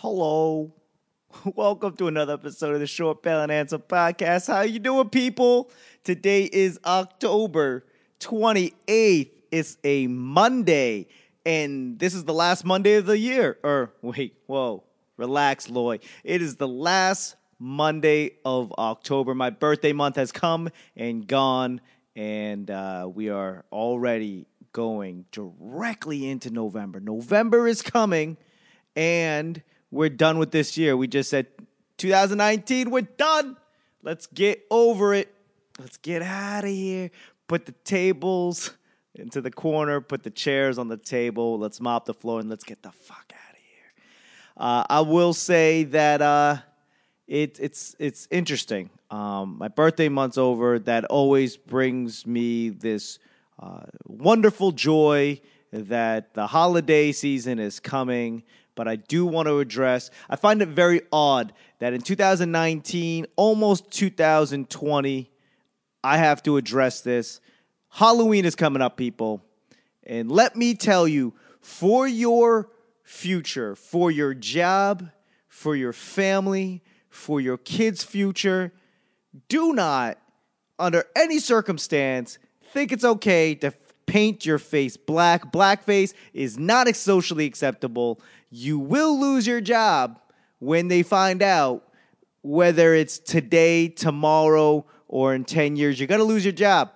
Hello. Welcome to another episode of the Short Bell and Answer podcast. How you doing, people? Today is October 28th. It's a Monday, and this is the last Monday of the year. Or wait, whoa, relax, Lloyd. It is the last Monday of October. My birthday month has come and gone, and uh, we are already going directly into November. November is coming, and we're done with this year. We just said 2019, we're done. Let's get over it. Let's get out of here. Put the tables into the corner, put the chairs on the table. Let's mop the floor and let's get the fuck out of here. Uh, I will say that uh, it, it's it's interesting. Um, my birthday month's over. That always brings me this uh, wonderful joy that the holiday season is coming but I do want to address. I find it very odd that in 2019, almost 2020, I have to address this. Halloween is coming up, people. And let me tell you, for your future, for your job, for your family, for your kids' future, do not, under any circumstance, think it's okay to paint your face black. Blackface is not socially acceptable you will lose your job when they find out whether it's today, tomorrow, or in 10 years. You're going to lose your job.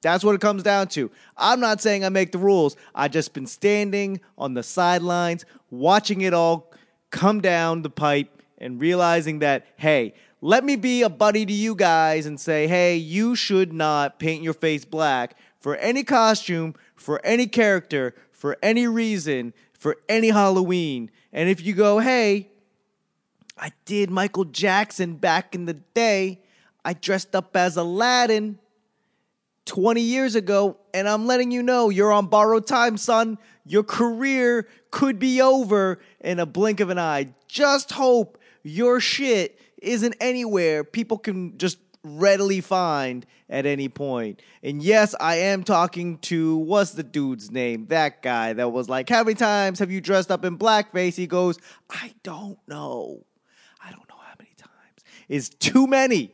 That's what it comes down to. I'm not saying I make the rules. I just been standing on the sidelines, watching it all come down the pipe and realizing that, hey, let me be a buddy to you guys and say, hey, you should not paint your face black for any costume, for any character, for any reason for any Halloween. And if you go, hey, I did Michael Jackson back in the day, I dressed up as Aladdin 20 years ago, and I'm letting you know you're on borrowed time, son. Your career could be over in a blink of an eye. Just hope your shit isn't anywhere people can just readily find at any point. And yes, I am talking to what's the dude's name? That guy that was like, How many times have you dressed up in blackface? He goes, I don't know. I don't know how many times. It's too many.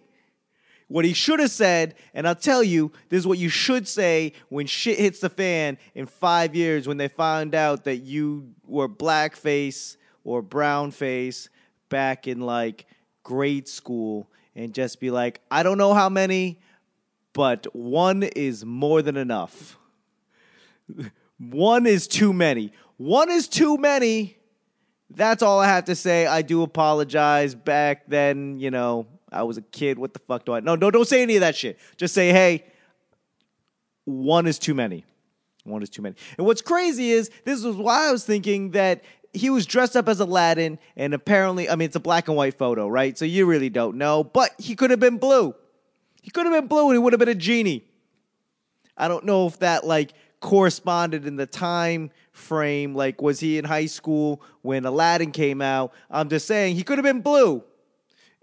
What he should have said, and I'll tell you, this is what you should say when shit hits the fan in five years when they find out that you were blackface or brownface back in like grade school and just be like, I don't know how many, but one is more than enough. one is too many. One is too many. That's all I have to say. I do apologize. Back then, you know, I was a kid. What the fuck do I? No, no, don't say any of that shit. Just say, hey, one is too many. One is too many. And what's crazy is this is why I was thinking that he was dressed up as Aladdin, and apparently, I mean, it's a black and white photo, right? So you really don't know, but he could have been blue. He could have been blue, and he would have been a genie. I don't know if that like corresponded in the time frame. Like, was he in high school when Aladdin came out? I'm just saying he could have been blue,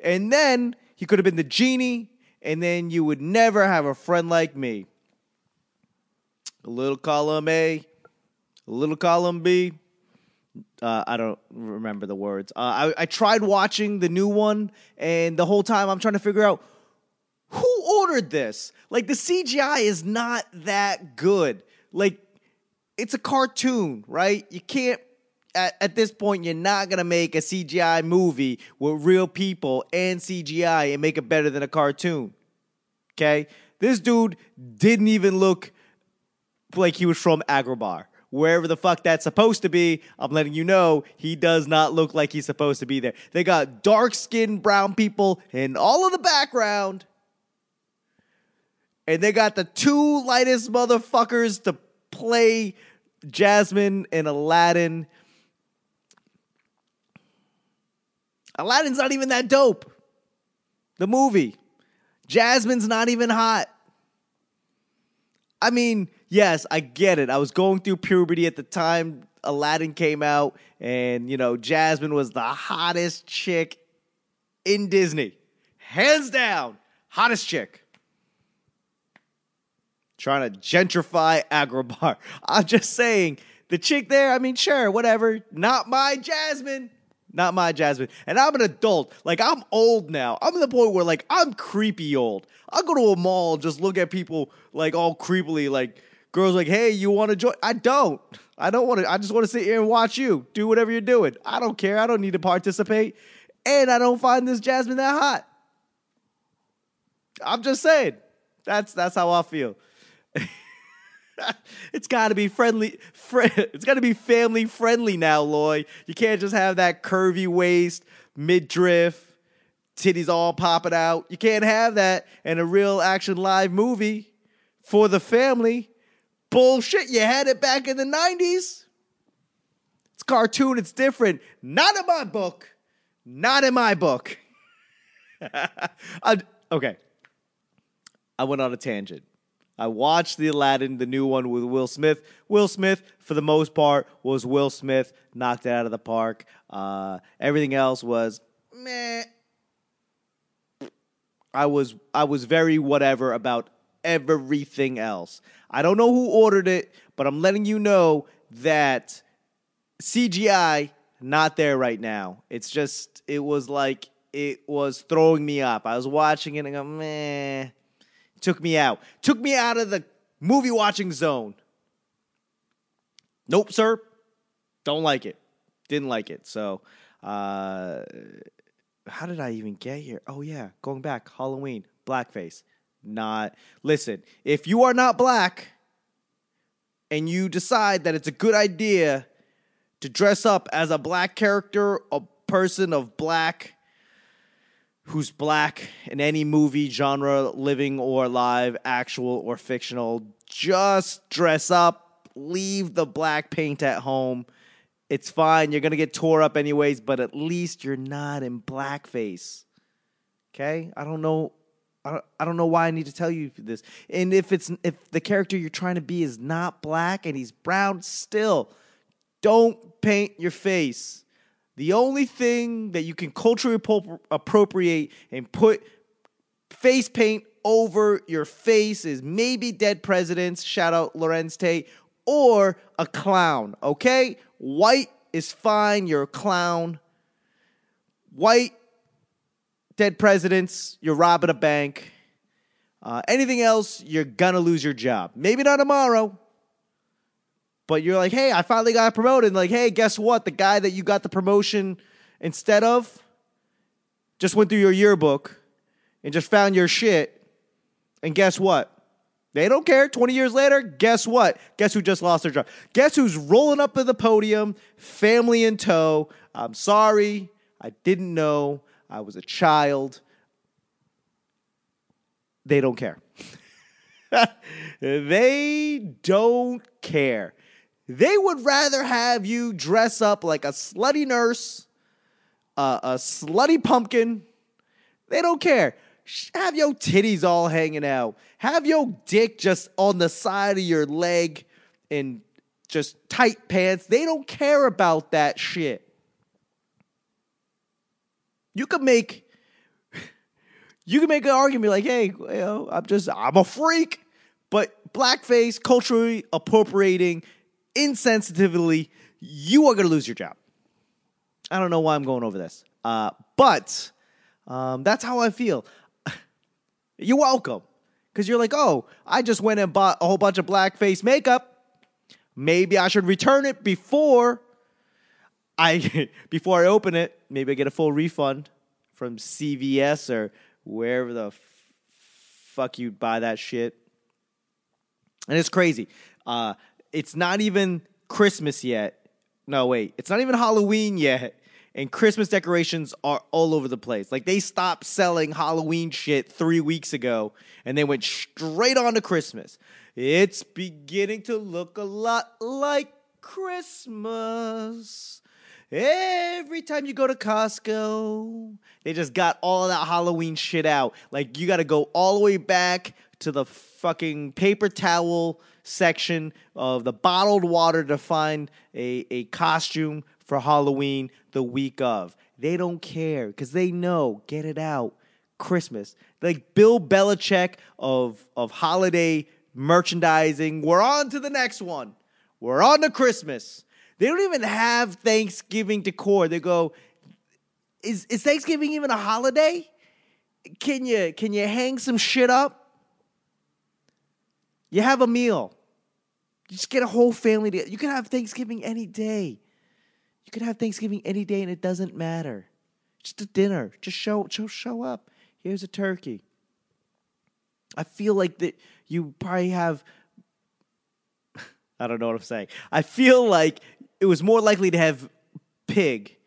and then he could have been the genie, and then you would never have a friend like me. A little column A, a little column B uh, I don't remember the words. Uh, I, I tried watching the new one, and the whole time I'm trying to figure out who ordered this. Like the CGI is not that good. Like it's a cartoon, right? You can't. At, at this point, you're not gonna make a CGI movie with real people and CGI and make it better than a cartoon. Okay, this dude didn't even look like he was from Agrabah wherever the fuck that's supposed to be, I'm letting you know he does not look like he's supposed to be there. They got dark skinned brown people in all of the background. And they got the two lightest motherfuckers to play Jasmine and Aladdin. Aladdin's not even that dope. The movie. Jasmine's not even hot. I mean, yes, I get it. I was going through puberty at the time Aladdin came out, and you know, Jasmine was the hottest chick in Disney. Hands down, hottest chick. Trying to gentrify Agrabah. I'm just saying, the chick there, I mean, sure, whatever. Not my Jasmine. Not my Jasmine. And I'm an adult. Like I'm old now. I'm at the point where like I'm creepy old. I'll go to a mall just look at people like all creepily, like girls like, hey, you want to join? I don't. I don't want to. I just want to sit here and watch you do whatever you're doing. I don't care. I don't need to participate. And I don't find this Jasmine that hot. I'm just saying. That's that's how I feel. it's got to be friendly. Fr- it's got to be family friendly now, Loy. You can't just have that curvy waist, midriff, titties all popping out. You can't have that in a real action live movie for the family. Bullshit. You had it back in the 90s. It's cartoon. It's different. Not in my book. Not in my book. I, okay. I went on a tangent. I watched the Aladdin, the new one with Will Smith. Will Smith, for the most part, was Will Smith, knocked it out of the park. Uh, everything else was meh. I was I was very whatever about everything else. I don't know who ordered it, but I'm letting you know that CGI not there right now. It's just it was like it was throwing me up. I was watching it and go, meh. Took me out. Took me out of the movie watching zone. Nope, sir. Don't like it. Didn't like it. So, uh, how did I even get here? Oh, yeah. Going back, Halloween, blackface. Not. Listen, if you are not black and you decide that it's a good idea to dress up as a black character, a person of black who's black in any movie genre, living or live, actual or fictional, just dress up, leave the black paint at home. It's fine. You're going to get tore up anyways, but at least you're not in blackface. Okay? I don't know I don't, I don't know why I need to tell you this. And if it's if the character you're trying to be is not black and he's brown, still don't paint your face. The only thing that you can culturally appropriate and put face paint over your face is maybe dead presidents, shout out Larenz Tate, or a clown, okay? White is fine, you're a clown. White, dead presidents, you're robbing a bank. Uh, anything else, you're gonna lose your job. Maybe not tomorrow, but you're like, hey, I finally got promoted. Like, hey, guess what? The guy that you got the promotion instead of just went through your yearbook and just found your shit. And guess what? They don't care. 20 years later, guess what? Guess who just lost their job? Guess who's rolling up to the podium, family in tow? I'm sorry. I didn't know. I was a child. They don't care. they don't care. They would rather have you dress up like a slutty nurse, uh, a slutty pumpkin. They don't care. Have your titties all hanging out. Have your dick just on the side of your leg in just tight pants. They don't care about that shit. You could make you can make an argument like, hey, I'm just I'm a freak. But blackface, culturally appropriating insensitively, you are to lose your job. I don't know why I'm going over this, uh, but um, that's how I feel. you're welcome. Because you're like, oh, I just went and bought a whole bunch of blackface makeup. Maybe I should return it before I before I open it. Maybe I get a full refund from CVS or wherever the f- fuck you buy that shit. And it's crazy. Uh, it's not even Christmas yet. No, wait, it's not even Halloween yet. And Christmas decorations are all over the place. Like they stopped selling Halloween shit three weeks ago and they went straight on to Christmas. It's beginning to look a lot like Christmas. Every time you go to Costco, they just got all that Halloween shit out. Like you got to go all the way back to the fucking paper towel section of the bottled water to find a, a costume for Halloween the week of. They don't care because they know, get it out. Christmas. Like Bill Belichick of, of holiday merchandising. We're on to the next one. We're on to Christmas. They don't even have Thanksgiving decor. They go, is is Thanksgiving even a holiday? Can you can you hang some shit up? You have a meal. You just get a whole family together. You can have Thanksgiving any day. You can have Thanksgiving any day and it doesn't matter. Just a dinner. Just show show show up. Here's a turkey. I feel like that you probably have I don't know what I'm saying. I feel like it was more likely to have pig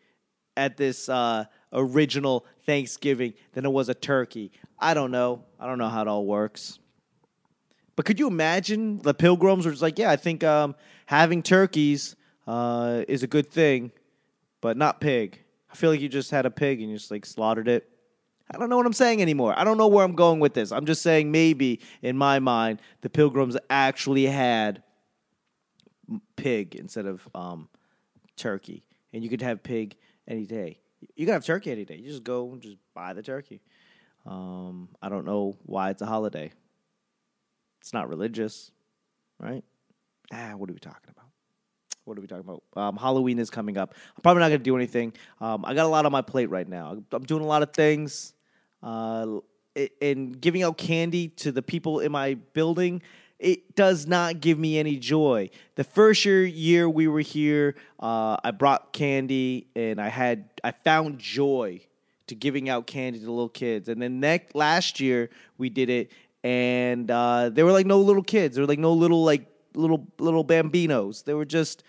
at this uh, original Thanksgiving than it was a turkey. I don't know. I don't know how it all works. But could you imagine the pilgrims were just like, yeah, I think um, having turkeys uh, is a good thing, but not pig. I feel like you just had a pig and you just like slaughtered it. I don't know what I'm saying anymore. I don't know where I'm going with this. I'm just saying maybe in my mind the pilgrims actually had pig instead of um, turkey, and you could have pig any day. You could have turkey any day. You just go and just buy the turkey. Um, I don't know why it's a holiday. It's not religious, right? Ah, what are we talking about? What are we talking about? Um, Halloween is coming up. I'm probably not going to do anything. Um, I got a lot on my plate right now. I'm doing a lot of things. Uh, and giving out candy to the people in my building it does not give me any joy. The first year year we were here, uh, I brought candy and I had I found joy to giving out candy to little kids. And then next last year we did it, and uh, there were like no little kids. There were like no little like little little bambinos. They were just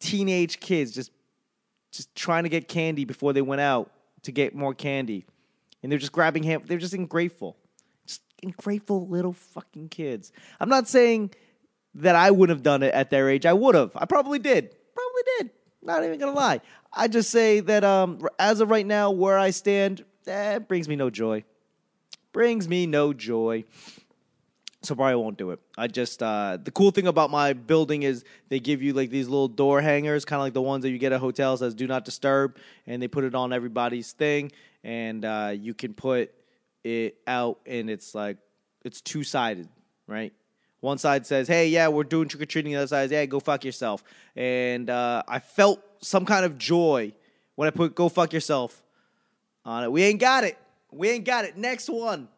teenage kids, just just trying to get candy before they went out to get more candy, and they're just grabbing ham. They're just ungrateful ungrateful little fucking kids. I'm not saying that I wouldn't have done it at their age. I would have. I probably did. Probably did. Not even gonna lie. I just say that um, as of right now, where I stand, eh, brings me no joy. Brings me no joy. So probably won't do it. I just uh, the cool thing about my building is they give you like these little door hangers, kind of like the ones that you get at hotels as "Do Not Disturb," and they put it on everybody's thing, and uh, you can put it out and it's like it's two sided, right? One side says, "Hey, yeah, we're doing trick or treating." The other side says, "Yeah, go fuck yourself." And uh, I felt some kind of joy when I put "Go fuck yourself" on it. We ain't got it. We ain't got it. Next one.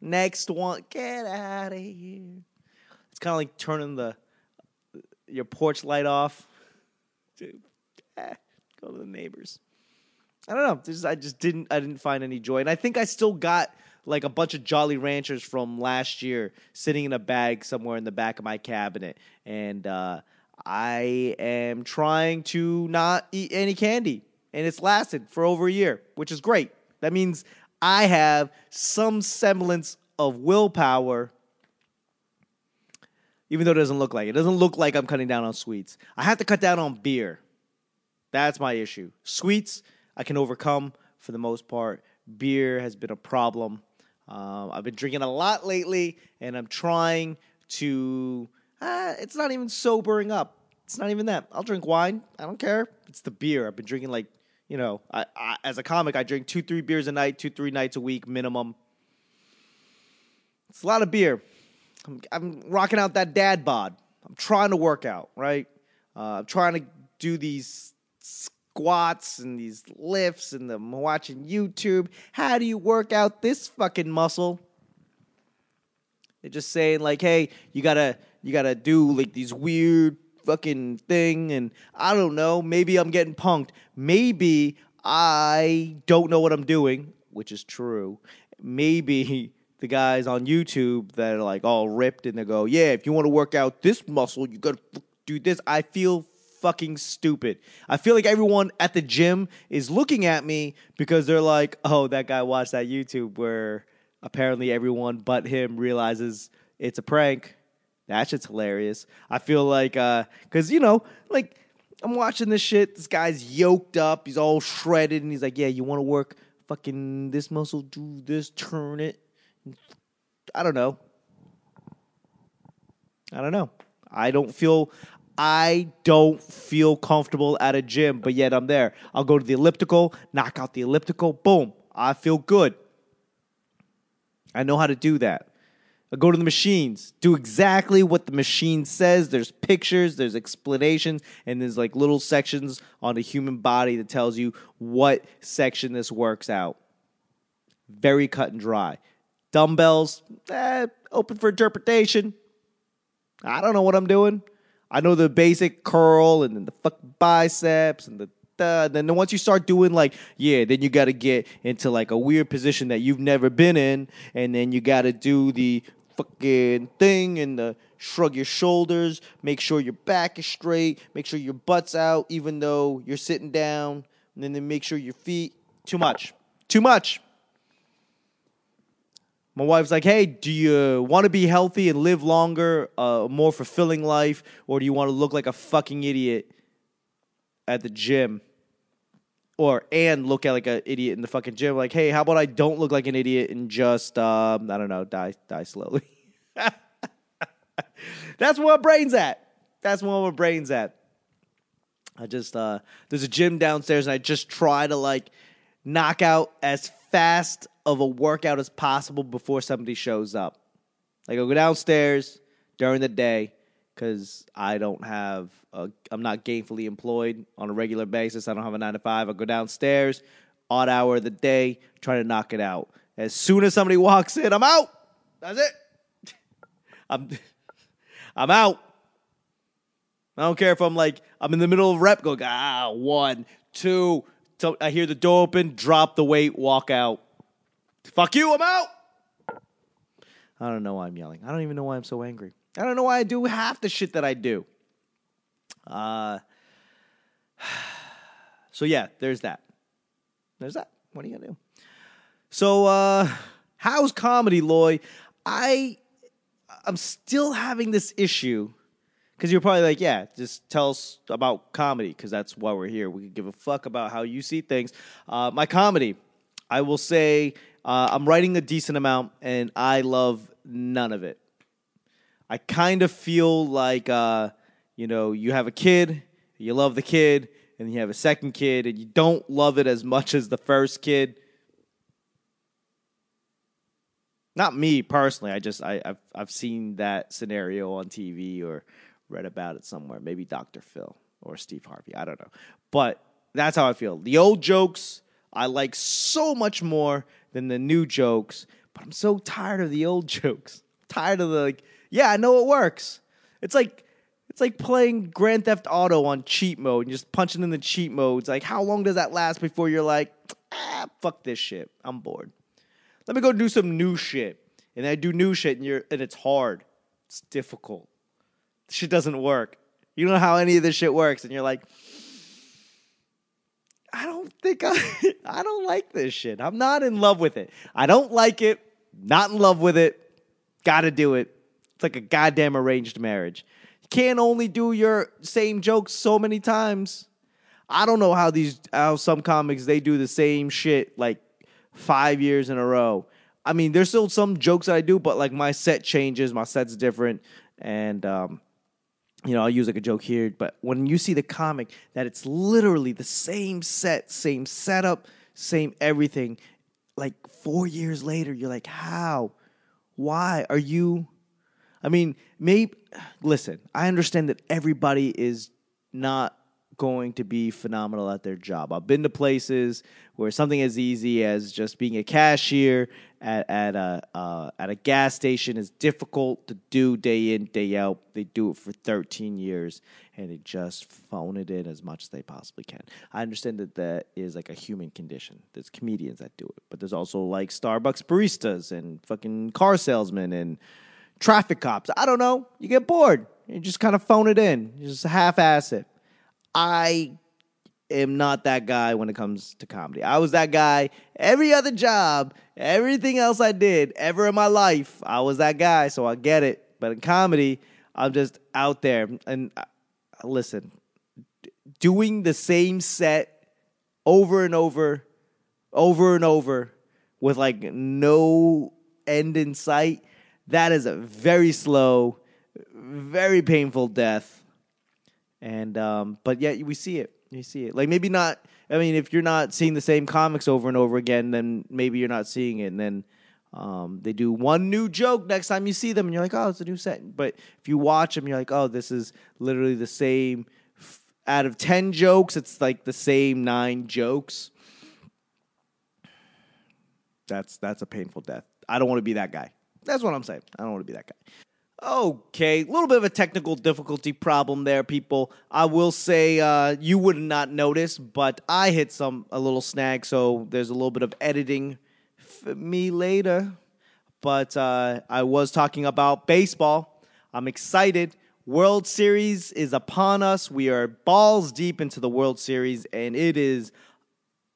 Next one. Get out of here. It's kind of like turning the your porch light off. Dude, go to the neighbors. I don't know. Just, I just didn't. I didn't find any joy, and I think I still got like a bunch of Jolly Ranchers from last year sitting in a bag somewhere in the back of my cabinet. And uh, I am trying to not eat any candy. And it's lasted for over a year, which is great. That means I have some semblance of willpower, even though it doesn't look like it. It doesn't look like I'm cutting down on sweets. I have to cut down on beer. That's my issue. Sweets, I can overcome for the most part. Beer has been a problem. Um, I've been drinking a lot lately, and I'm trying to. Uh, it's not even sobering up. It's not even that. I'll drink wine. I don't care. It's the beer. I've been drinking like you know. I, I, as a comic, I drink two, three beers a night, two, three nights a week minimum. It's a lot of beer. I'm, I'm rocking out that dad bod. I'm trying to work out, right? Uh, I'm trying to do these squats and these lifts and I'm watching YouTube. How do you work out this fucking muscle? They're just saying like, hey, you gotta you gotta do like these weird fucking thing and I don't know, maybe I'm getting punked. Maybe I don't know what I'm doing, which is true. Maybe the guys on YouTube that are like all ripped and they go, yeah, if you want to work out this muscle, you gotta do this. I feel fucking stupid. I feel like everyone at the gym is looking at me because they're like, oh, that guy watched that YouTube where apparently everyone but him realizes it's a prank. That shit's hilarious. I feel like, uh, cause you know, like I'm watching this shit. This guy's yoked up. He's all shredded, and he's like, "Yeah, you want to work fucking this muscle? Do this, turn it." I don't know. I don't know. I don't feel I don't feel comfortable at a gym, but yet I'm there. I'll go to the elliptical, knock out the elliptical, boom, I feel good. I know how to do that. I go to the machines, do exactly what the machine says. There's pictures, there's explanations, and there's like little sections on the human body that tells you what section this works out. Very cut and dry. Dumbbells, eh, open for interpretation. I don't know what I'm doing. I know the basic curl and then the fuck biceps and the uh, then once you start doing like yeah then you got to get into like a weird position that you've never been in and then you got to do the fucking thing and the shrug your shoulders make sure your back is straight make sure your butt's out even though you're sitting down and then make sure your feet too much too much my wife's like hey do you want to be healthy and live longer a more fulfilling life or do you want to look like a fucking idiot at the gym? Or and look at like an idiot in the fucking gym like hey how about i don't look like an idiot and just um, i don't know die die slowly that's where my brain's at. That's where my brain's at. I just uh there's a gym downstairs and i just try to like knock out as fast of a workout as possible before somebody shows up like i'll go downstairs during the day because I don't have, i am not gainfully employed on a regular basis. I don't have a nine to five. I go downstairs, odd hour of the day, try to knock it out. As soon as somebody walks in, I'm out. That's it. I'm, I'm out. I don't care if I'm like I'm in the middle of rep, go ah one, two. So I hear the door open, drop the weight, walk out. Fuck you, I'm out. I don't know why I'm yelling. I don't even know why I'm so angry. I don't know why I do half the shit that I do. Uh, so yeah, there's that. There's that. What are you gonna do? So uh, how's comedy, Loy? I I'm still having this issue because you're probably like, yeah, just tell us about comedy because that's why we're here. We can give a fuck about how you see things. Uh, my comedy, I will say, uh, I'm writing a decent amount, and I love none of it. I kind of feel like uh, you know you have a kid, you love the kid, and you have a second kid, and you don't love it as much as the first kid. Not me personally. I just I, have I've seen that scenario on TV or read about it somewhere. Maybe Dr. Phil or Steve Harvey. I don't know, but that's how I feel. The old jokes I like so much more than the new jokes, but I'm so tired of the old jokes. tired of the like yeah, I know it works. It's like it's like playing Grand Theft Auto on cheat mode and just punching in the cheat modes. Like, how long does that last before you're like, ah, fuck this shit. I'm bored. Let me go do some new shit. And I do new shit and you're and it's hard. It's difficult. Shit doesn't work. You don't know how any of this shit works, and you're like, I don't think I I don't like this shit. I'm not in love with it. I don't like it. Not in love with it. Gotta do it. It's like a goddamn arranged marriage. You can't only do your same jokes so many times. I don't know how these how some comics they do the same shit like five years in a row. I mean, there's still some jokes that I do, but like my set changes, my set's different, and um, you know, I'll use like a joke here. But when you see the comic that it's literally the same set, same setup, same everything, like four years later, you're like, how? Why are you I mean, maybe listen, I understand that everybody is not going to be phenomenal at their job. I've been to places where something as easy as just being a cashier at, at a uh, at a gas station is difficult to do day in day out. They do it for 13 years and they just phone it in as much as they possibly can. I understand that that is like a human condition. There's comedians that do it, but there's also like Starbucks baristas and fucking car salesmen and traffic cops. I don't know. You get bored. You just kind of phone it in. You just half ass it. I am not that guy when it comes to comedy. I was that guy every other job, everything else I did ever in my life. I was that guy, so I get it. But in comedy, I'm just out there. And uh, listen, doing the same set over and over, over and over with like no end in sight that is a very slow, very painful death. And um, but yet we see it. You see it. Like maybe not. I mean, if you're not seeing the same comics over and over again, then maybe you're not seeing it. And then Um, they do one new joke next time you see them, and you're like, oh, it's a new set. But if you watch them, you're like, oh, this is literally the same. Out of 10 jokes, it's like the same nine jokes. That's that's a painful death. I don't want to be that guy. That's what I'm saying. I don't want to be that guy. Okay, a little bit of a technical difficulty problem there, people. I will say uh, you would not notice, but I hit some a little snag, so there's a little bit of editing for me later. But uh, I was talking about baseball. I'm excited. World Series is upon us. We are balls deep into the World Series, and it is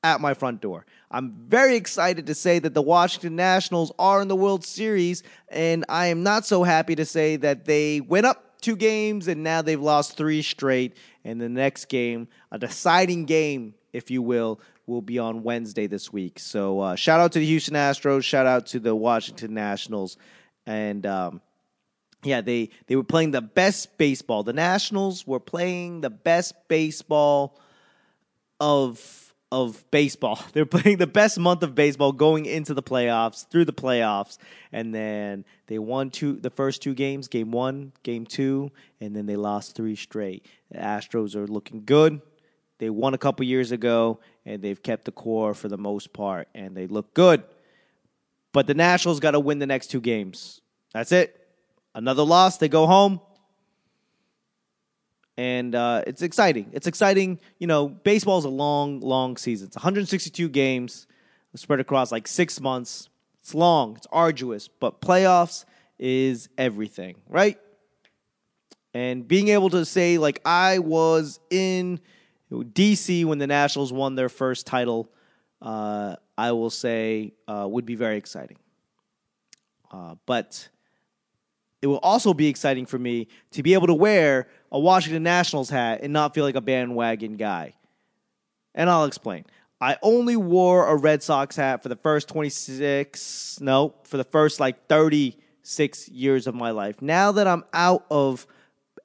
at my front door. I'm very excited to say that the Washington Nationals are in the World Series, and I am not so happy to say that they went up two games and now they've lost three straight. And the next game, a deciding game, if you will, will be on Wednesday this week. So uh, shout out to the Houston Astros, shout out to the Washington Nationals, and um, yeah, they they were playing the best baseball. The Nationals were playing the best baseball of of baseball. They're playing the best month of baseball going into the playoffs, through the playoffs, and then they won two the first two games, game 1, game 2, and then they lost 3 straight. The Astros are looking good. They won a couple years ago and they've kept the core for the most part and they look good. But the Nationals got to win the next two games. That's it. Another loss, they go home and uh, it's exciting. It's exciting. You know, baseball is a long, long season. It's 162 games spread across like six months. It's long. It's arduous, but playoffs is everything, right? And being able to say like I was in DC when the Nationals won their first title, uh, I will say uh, would be very exciting. Uh, but it will also be exciting for me to be able to wear a Washington Nationals hat and not feel like a bandwagon guy. And I'll explain. I only wore a Red Sox hat for the first 26, no, for the first like 36 years of my life. Now that I'm out of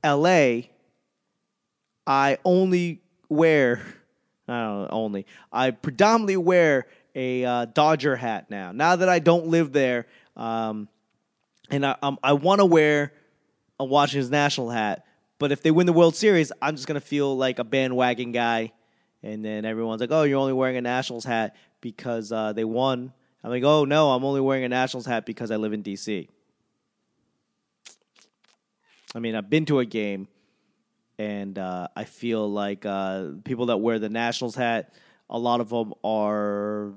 LA, I only wear, I don't know, only, I predominantly wear a uh, Dodger hat now. Now that I don't live there, um, and I, um, I want to wear a Washington's national hat, but if they win the World Series, I'm just gonna feel like a bandwagon guy, and then everyone's like, "Oh, you're only wearing a Nationals hat because uh, they won." I'm like, "Oh no, I'm only wearing a Nationals hat because I live in DC." I mean, I've been to a game, and uh, I feel like uh, people that wear the Nationals hat, a lot of them are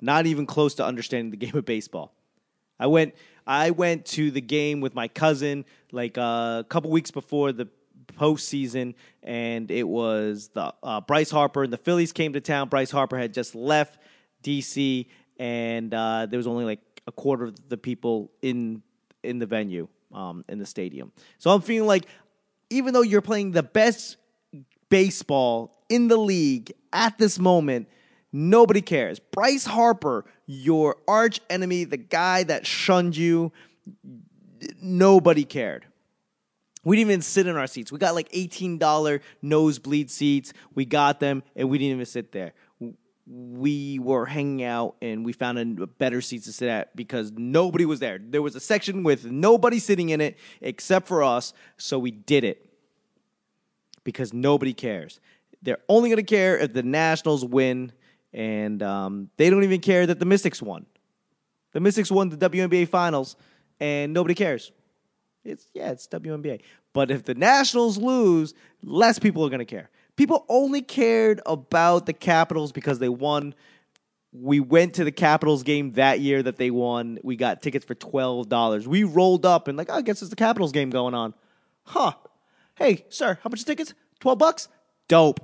not even close to understanding the game of baseball. I went I went to the game with my cousin like uh, a couple weeks before the postseason, and it was the uh, Bryce Harper and the Phillies came to town. Bryce Harper had just left DC, and uh, there was only like a quarter of the people in in the venue, um, in the stadium. So I'm feeling like, even though you're playing the best baseball in the league at this moment, Nobody cares. Bryce Harper, your arch enemy, the guy that shunned you, nobody cared. We didn't even sit in our seats. We got like $18 nosebleed seats. We got them and we didn't even sit there. We were hanging out and we found a better seats to sit at because nobody was there. There was a section with nobody sitting in it except for us, so we did it because nobody cares. They're only going to care if the Nationals win and um, they don't even care that the Mystics won. The Mystics won the WNBA finals, and nobody cares. It's yeah, it's WNBA. But if the Nationals lose, less people are going to care. People only cared about the Capitals because they won. We went to the Capitals game that year that they won. We got tickets for twelve dollars. We rolled up and like, oh, I guess it's the Capitals game going on. Huh? Hey, sir, how much tickets? Twelve bucks. Dope.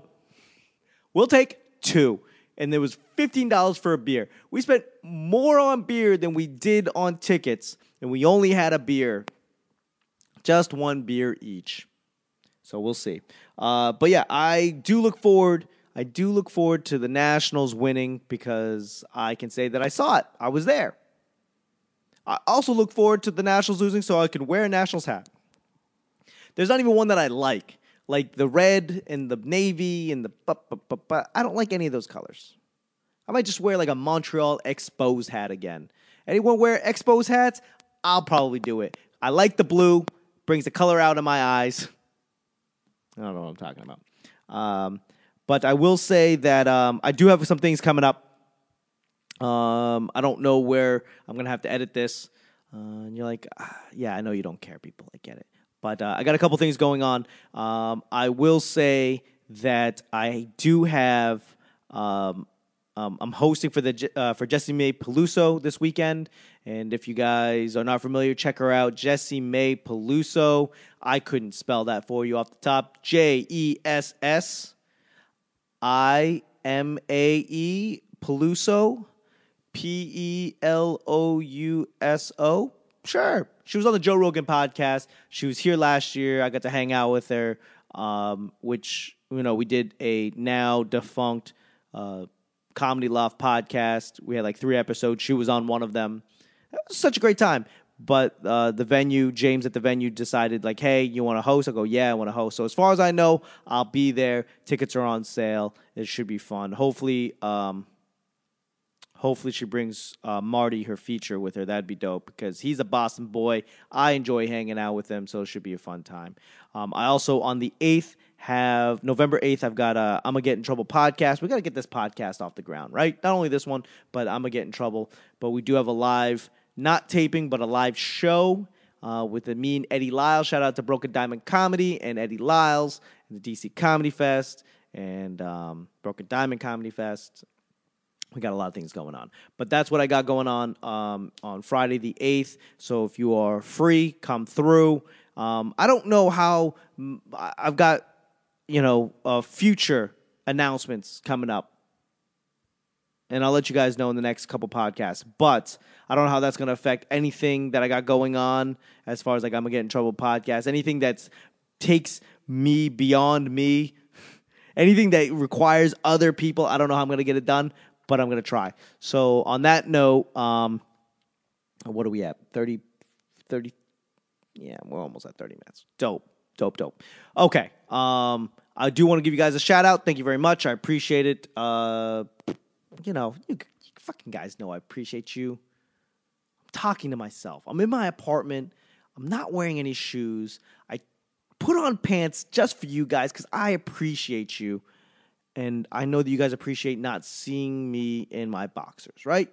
We'll take two and there was $15 for a beer. We spent more on beer than we did on tickets, and we only had a beer. Just one beer each. So we'll see. Uh, but yeah, I do look forward. I do look forward to the Nationals winning because I can say that I saw it. I was there. I also look forward to the Nationals losing so I can wear a Nationals hat. There's not even one that I like like the red and the navy and the I don't like any of those colors. I might just wear like a Montreal Expos hat again. Anyone wear Expos hats? I'll probably do it. I like the blue, brings the color out of my eyes. I don't know what I'm talking about. Um, but I will say that um, I do have some things coming up. Um, I don't know where I'm gonna have to edit this. Uh, and you're like, ah, yeah, I know you don't care, people. I get it. But uh, I got a couple things going on. Um, I will say that I do have. Um, um, I'm hosting for the uh, for Jessimae Peluso this weekend, and if you guys are not familiar, check her out, Jessimae Peluso. I couldn't spell that for you off the top. J E S S I M A E Peluso. P E L O U S O. Sure. She was on the Joe Rogan podcast. She was here last year. I got to hang out with her, um, which, you know, we did a now defunct uh, Comedy Loft podcast. We had like three episodes. She was on one of them. such a great time. But uh, the venue, James at the venue decided, like, hey, you want to host? I go, yeah, I want to host. So as far as I know, I'll be there. Tickets are on sale. It should be fun. Hopefully, um, Hopefully, she brings uh, Marty, her feature, with her. That'd be dope because he's a Boston boy. I enjoy hanging out with him, so it should be a fun time. Um, I also, on the 8th, have November 8th, I've got a I'm going to Get in Trouble podcast. We got to get this podcast off the ground, right? Not only this one, but I'm going to Get in Trouble. But we do have a live, not taping, but a live show uh, with the, me and Eddie Lyles. Shout out to Broken Diamond Comedy and Eddie Lyles and the DC Comedy Fest and um, Broken Diamond Comedy Fest we got a lot of things going on. But that's what i got going on um, on friday the 8th so if you are free come through. Um, i don't know how i've got you know uh, future announcements coming up. And i'll let you guys know in the next couple podcasts. But i don't know how that's going to affect anything that i got going on as far as like i'm gonna get in trouble podcast anything that takes me beyond me. Anything that requires other people i don't know how i'm going to get it done but I'm going to try. So on that note, um, what are we at? 30, 30, yeah, we're almost at 30 minutes. Dope, dope, dope. Okay. Um, I do want to give you guys a shout out. Thank you very much. I appreciate it. Uh, you know, you, you fucking guys know I appreciate you. I'm talking to myself. I'm in my apartment. I'm not wearing any shoes. I put on pants just for you guys because I appreciate you and I know that you guys appreciate not seeing me in my boxers, right?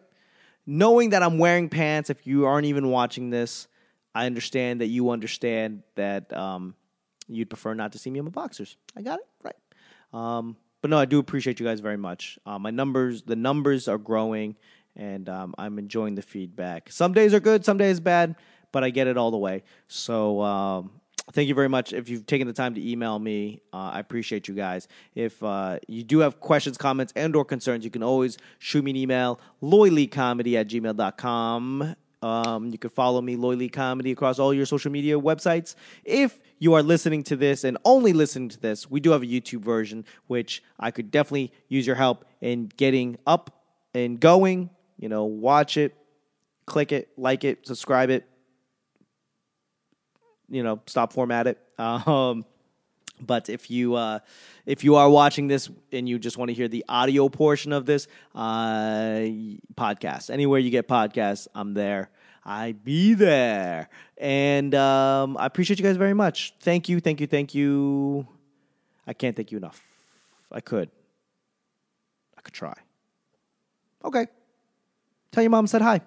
Knowing that I'm wearing pants, if you aren't even watching this, I understand that you understand that um, you'd prefer not to see me in my boxers. I got it right. Um, but no, I do appreciate you guys very much. Uh, my numbers, the numbers are growing, and um, I'm enjoying the feedback. Some days are good, some days bad, but I get it all the way. So um, thank you very much. If you've taken the time to email me, uh, I appreciate you guys. If uh, you do have questions, comments, and or concerns, you can always shoot me an email, loyleecomedy at gmail.com. Um, you can follow me, Loy Lee Comedy, across all your social media websites. If you are listening to this and only listening to this, we do have a YouTube version, which I could definitely use your help in getting up and going. You know, watch it, click it, like it, subscribe it, you know, stop format it. Um, but if you uh, if you are watching this and you just want to hear the audio portion of this uh, podcast, anywhere you get podcasts, I'm there. I be there, and um, I appreciate you guys very much. Thank you, thank you, thank you. I can't thank you enough. I could. I could try. Okay. Tell your mom said hi.